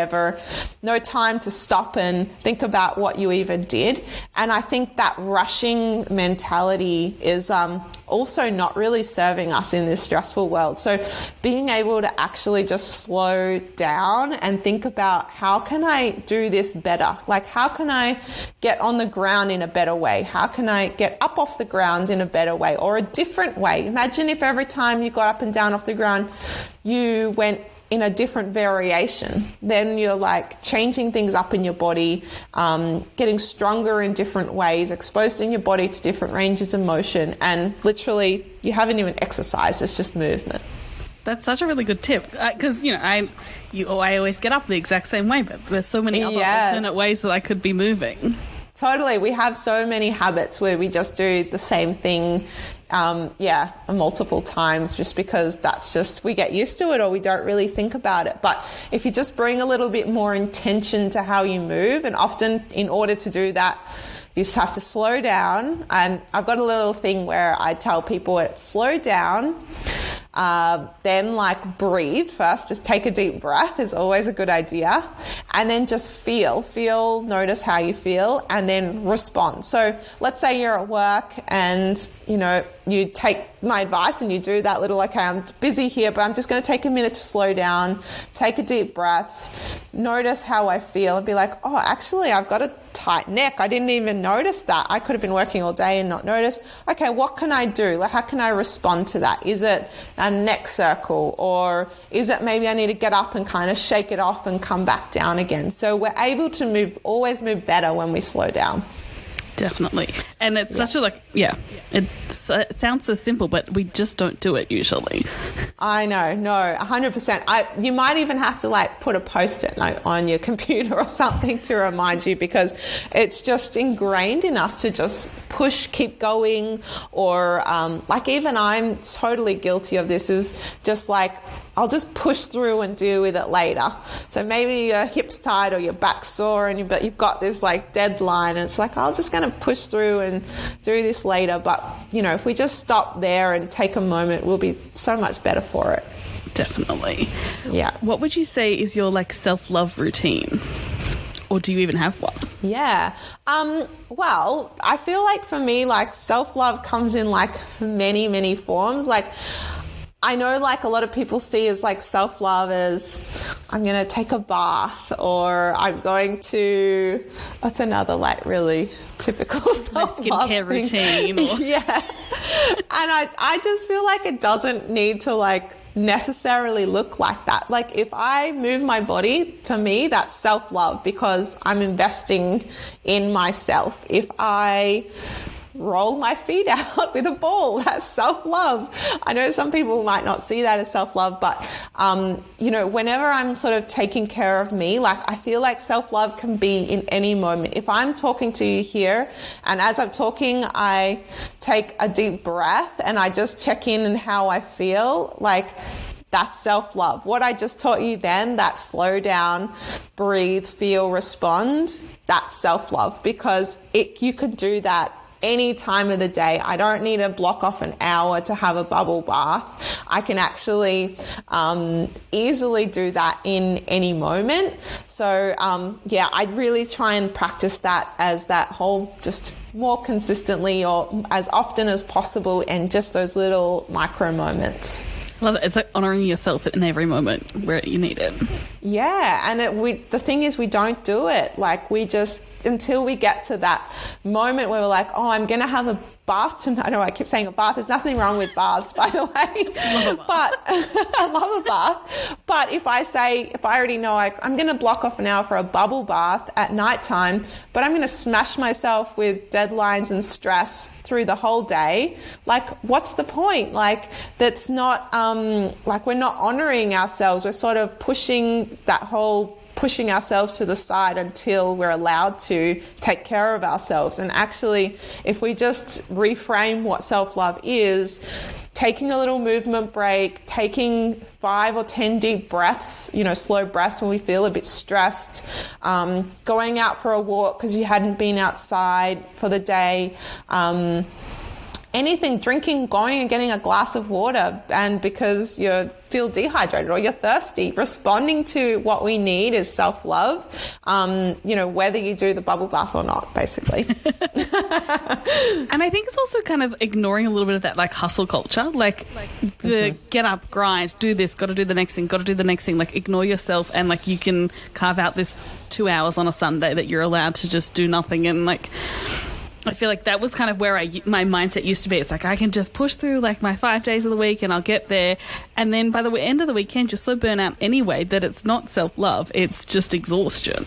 No time to stop and think about what you even did. And I think that rushing mentality is, um, also not really serving us in this stressful world. So being able to actually just slow down and think about how can I do this better? Like how can I get on the ground in a better way? How can I get up off the ground in a better way or a different way? Imagine if every time you got up and down off the ground, you went in a different variation. Then you're like changing things up in your body, um, getting stronger in different ways, exposing your body to different ranges of motion, and literally you haven't even exercised, it's just movement. That's such a really good tip because you know I you I always get up the exact same way, but there's so many other Yes. alternate ways that I could be moving. Totally. We have so many habits where we just do the same thing, um, yeah, multiple times just because that's just, we get used to it or we don't really think about it. But if you just bring a little bit more intention to how you move, and often in order to do that, you just have to slow down. And I've got a little thing where I tell people it's slow down. Uh, then, like, breathe first. Just take a deep breath is always a good idea. And then just feel, feel, notice how you feel, and then respond. So, let's say you're at work and, you know, you take my advice and you do that little, okay, I'm busy here, but I'm just going to take a minute to slow down, take a deep breath, notice how I feel, and be like, oh, actually, I've got a tight neck. I didn't even notice that. I could have been working all day and not notice. Okay, what can I do? Like, how can I respond to that? Is it a neck circle, or is it maybe I need to get up and kind of shake it off and come back down again? So we're able to move, always move better when we slow down. Definitely. And it's such a like, yeah, it's, uh, it sounds so simple, but we just don't do it usually. I know, no, 100%. I, you might even have to like put a post it note on your *laughs* computer or something to remind you because it's just ingrained in us to just push, keep going, or um, like even I'm totally guilty of this is just like, I'll just push through and deal with it later. So maybe your hip's tight or your back sore and you, but you've got this like deadline and it's like, I'm just going to push through and do this later. But, you know, if we just stop there and take a moment, we'll be so much better for it. Definitely. Yeah. What would you say is your like self love routine? Or do you even have one? Yeah. Um, well, I feel like for me, like self love comes in like many, many forms. Like, I know like a lot of people see as like self love as I'm going to take a bath or I'm going to, what's another like really typical self love skincare routine. Or... *laughs* yeah. And I, I just feel like it doesn't need to like necessarily look like that. Like if I move my body, for me, that's self love because I'm investing in myself. If I roll my feet *laughs* out with a ball. That's self love. I know some people might not see that as self love, but um, you know, whenever I'm sort of taking care of me, like I feel like self love can be in any moment. If I'm talking to you here, and as I'm talking, I take a deep breath and I just check in and how I feel, like that's self love. What I just taught you then, that slow down, breathe, feel, respond, that's self love because it, you could do that any time of the day. I don't need to block off an hour to have a bubble bath. I can actually um, easily do that in any moment. So, um, yeah, I'd really try and practice that as that whole just more consistently or as often as possible and just those little micro moments. Love it. It's like honoring yourself in every moment where you need it. Yeah, and it, we, the thing is, we don't do it. Like we just until we get to that moment where we're like, oh, I'm going to have a bath tonight. I know I keep saying a bath. There's nothing wrong with baths, by the way. *laughs* but *laughs* I love a bath. But if I say, if I already know I, I'm going to block off an hour for a bubble bath at nighttime, but I'm going to smash myself with deadlines and stress through the whole day, like, what's the point? Like, that's not, um, like, we're not honoring ourselves. We're sort of pushing that whole pushing ourselves to the side until we're allowed to take care of ourselves. And actually, if we just reframe what self love is, taking a little movement break, taking five or 10 deep breaths, you know, slow breaths when we feel a bit stressed, um, going out for a walk because you hadn't been outside for the day. Um, anything, drinking, going and getting a glass of water, and because you feel dehydrated or you're thirsty, responding to what we need is self love. Um, you know, whether you do the bubble bath or not, basically. *laughs* *laughs* and I think it's also kind of ignoring a little bit of that like hustle culture, like, like the mm-hmm. get up, grind, do this, got to do the next thing, got to do the next thing. Like ignore yourself, and like you can carve out this two hours on a Sunday that you're allowed to just do nothing and like I feel like that was kind of where I my mindset used to be. It's like I can just push through like my five days of the week and I'll get there. And then by the end of the weekend, you're so burnt out anyway that it's not self love; it's just exhaustion.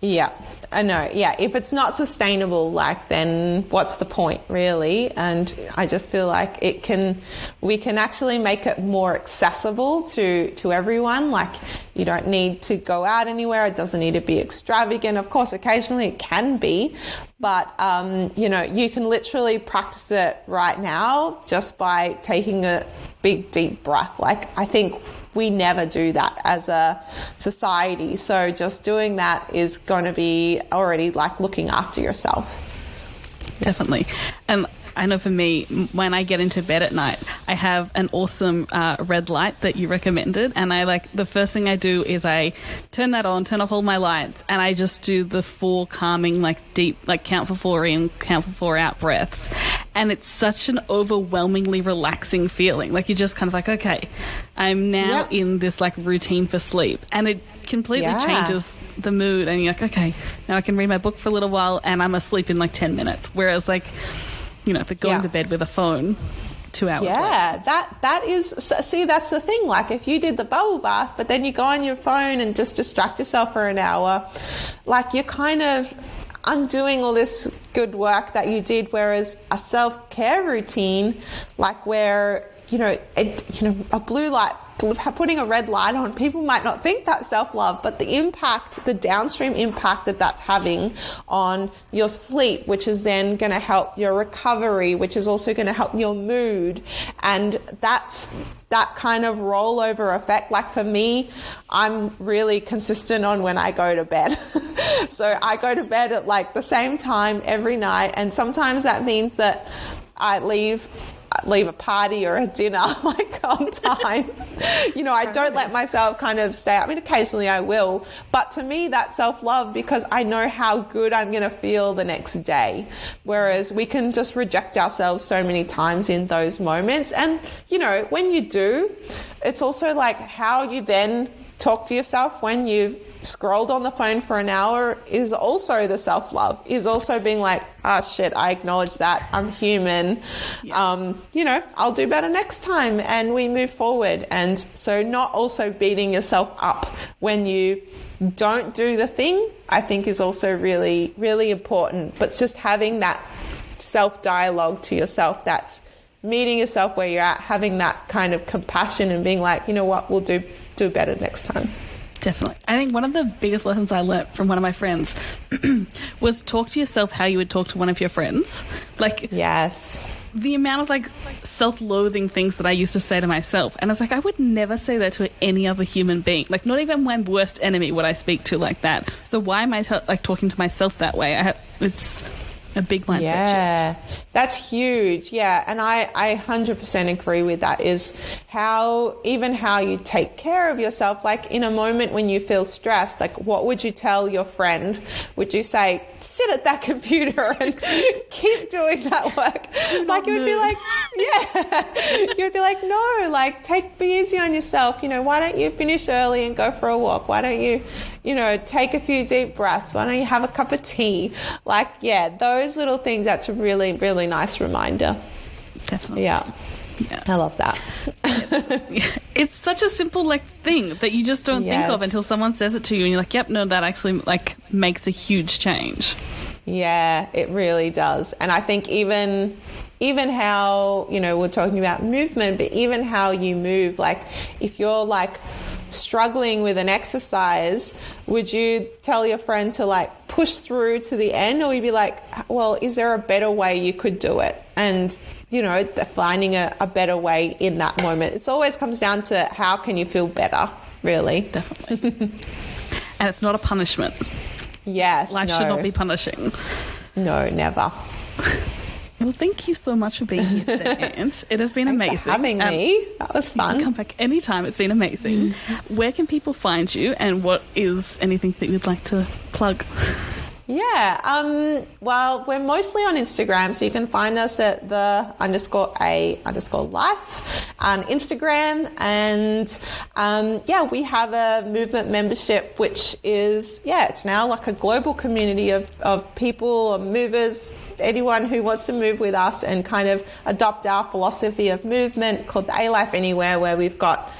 Yeah, I know. Yeah, if it's not sustainable, like then what's the point, really? And I just feel like it can, we can actually make it more accessible to to everyone. Like you don't need to go out anywhere. It doesn't need to be extravagant. Of course, occasionally it can be, but um, you know you can literally practice it right now just by taking a big deep breath. Like I think we never do that as a society. So just doing that is going to be already like looking after yourself. Definitely. And I know for me, when I get into bed at night, I have an awesome uh, red light that you recommended, and I like the first thing I do is I turn that on, turn off all my lights, and I just do the four calming, like deep, like count for four in, count for four out breaths, and it's such an overwhelmingly relaxing feeling. Like you're just kind of like, okay, I'm now yep. in this like routine for sleep, and it completely yeah. changes the mood. And you're like, okay, now I can read my book for a little while, and I'm asleep in like ten minutes. Whereas like you know, the going yeah. to bed with a phone two hours. Yeah, later. that that is. See, that's the thing. Like, if you did the bubble bath, but then you go on your phone and just distract yourself for an hour, like you're kind of undoing all this good work that you did. Whereas a self care routine, like where you know, it, you know, a blue light putting a red light on, people might not think that's self love, but the impact, the downstream impact that that's having on your sleep, which is then going to help your recovery, which is also going to help your mood. And that's that kind of rollover effect. Like for me, I'm really consistent on when I go to bed. *laughs* so I go to bed at like the same time every night. And sometimes that means that I leave leave a party or a dinner *laughs* like on *laughs* time. you know, I don't let myself kind of stay. I mean, occasionally I will, but to me, that's self love because I know how good I'm going to feel the next day. Whereas we can just reject ourselves so many times in those moments. And, you know, when you do, it's also like how you then talk to yourself when you've scrolled on the phone for an hour is also the self love, is also being like, ah, oh, shit, I acknowledge that. I'm human. Yeah. Um, you know, I'll do better next time. And we move forward. And so, not also beating yourself up when you don't do the thing, I think is also really, really important. But it's just having that self dialogue to yourself that's meeting yourself where you're at, having that kind of compassion and being like, you know what, we'll do do better next time. Definitely. I think one of the biggest lessons I learned from one of my friends *clears throat* was talk to yourself how you would talk to one of your friends. Like, yes. The amount of like self loathing things that I used to say to myself. And it's like, I would never say that to any other human being. Like, not even my worst enemy would I speak to like that. So, why am I t- like talking to myself that way? I have, it's a big mindset yeah, shift. That's huge. Yeah. And I, I 100% agree with that is how, even how you take care of yourself. Like in a moment when you feel stressed, like what would you tell your friend? Would you say, sit at that *laughs* computer and *laughs* keep doing that work? *laughs* like you would be like, yeah. you would be like, no, like take, be easy on yourself. You know, why don't you finish early and go for a walk? Why don't you, you know, take a few deep breaths? Why don't you have a cup of tea? Like, yeah, those little things, that's a really, really nice reminder. Definitely. Yeah. Yeah. I love that. it's, it's, such a simple like thing that you just don't yes. think of until someone says it to you and you're like, "Yep, no, that actually like makes a huge change." Yeah, it really does. And I think even even how, you know, we're talking about movement, but even how you move, like if you're like struggling with an exercise, would you tell your friend to like push through to the end, or you'd be like, well, is there a better way you could do it? And you know, finding a, a better way in that moment. It always comes down to how can you feel better, really. Definitely. *laughs* and it's not a punishment. Yes. Life no. should not be punishing. No, never. *laughs* Well, thank you so much for being here today, *laughs* Ange. It has been Thanks amazing. For having um, me. That was fun. come back anytime. It's been amazing. Where can people find you and what is anything that you'd like to plug? Yeah, um, well, we're mostly on Instagram, so you can find us at the underscore a underscore life on Instagram. And um, yeah, we have a movement membership, which is, yeah, it's now like a global community of, of people or movers, anyone who wants to move with us and kind of adopt our philosophy of movement called the A Life Anywhere, where we've got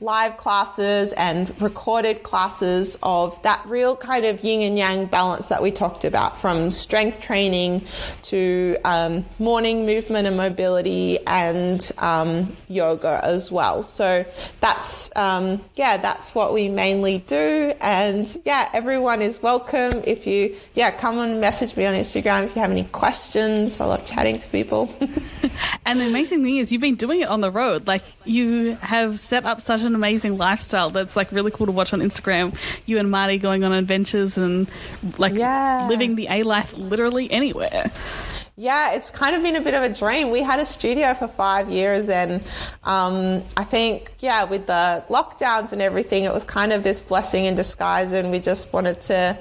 live classes and recorded classes of that real kind of yin and yang balance that we talked about from strength training to um, morning movement and mobility and um, yoga as well. So that's, um, yeah, that's what we mainly do. And yeah, everyone is welcome. If you, yeah, come and message me on Instagram if you have any questions. I love chatting to people. *laughs* and the amazing thing is, you've been doing it on the road. Like you have set up such an amazing lifestyle that's like really cool to watch on Instagram. You and Marty going on adventures and like yeah. living the A life literally anywhere. Yeah, it's kind of been a bit of a dream. We had a studio for five years, and um, I think, yeah, with the lockdowns and everything, it was kind of this blessing in disguise, and we just wanted to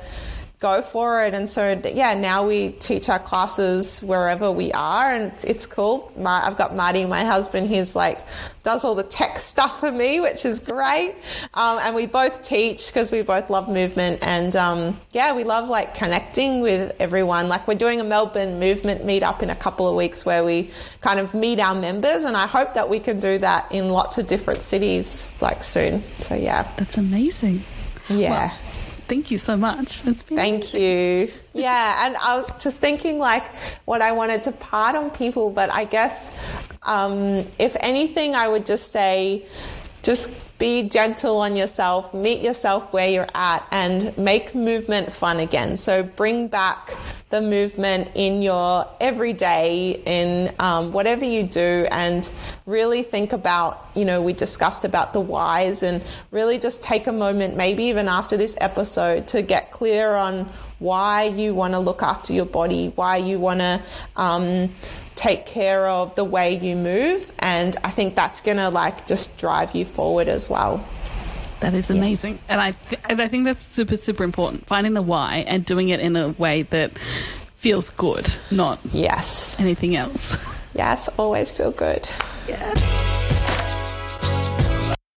go for it. And so, yeah, now we teach our classes wherever we are, and it's, it's cool. My, I've got Marty, my husband, he's like, does all the tech *laughs* stuff for me, which is great. Um, and we both teach because we both love movement. And um, yeah, we love like connecting with everyone. Like, we're doing a Melbourne movement meetup in a couple of weeks where we kind of meet our members, and I hope that we can do that in lots of different cities like soon. So, yeah. That's amazing. Yeah. Well, thank you so much. It's been Thank you. Yeah, and I was just thinking like what I wanted to part on people, but I guess um, if anything, I would just say just be gentle on yourself, meet yourself where you're at, and make movement fun again. So bring back the movement in your everyday, in um, whatever you do, and really think about, you know, we discussed about the whys, and really just take a moment, maybe even after this episode, to get clear on why you want to look after your body, why you want to. Um, take care of the way you move and i think that's going to like just drive you forward as well That is amazing, and I th- and I think that's super super important. Finding the why and doing it in a way that feels good, not yes anything else. *laughs* yes always feel good Yeah.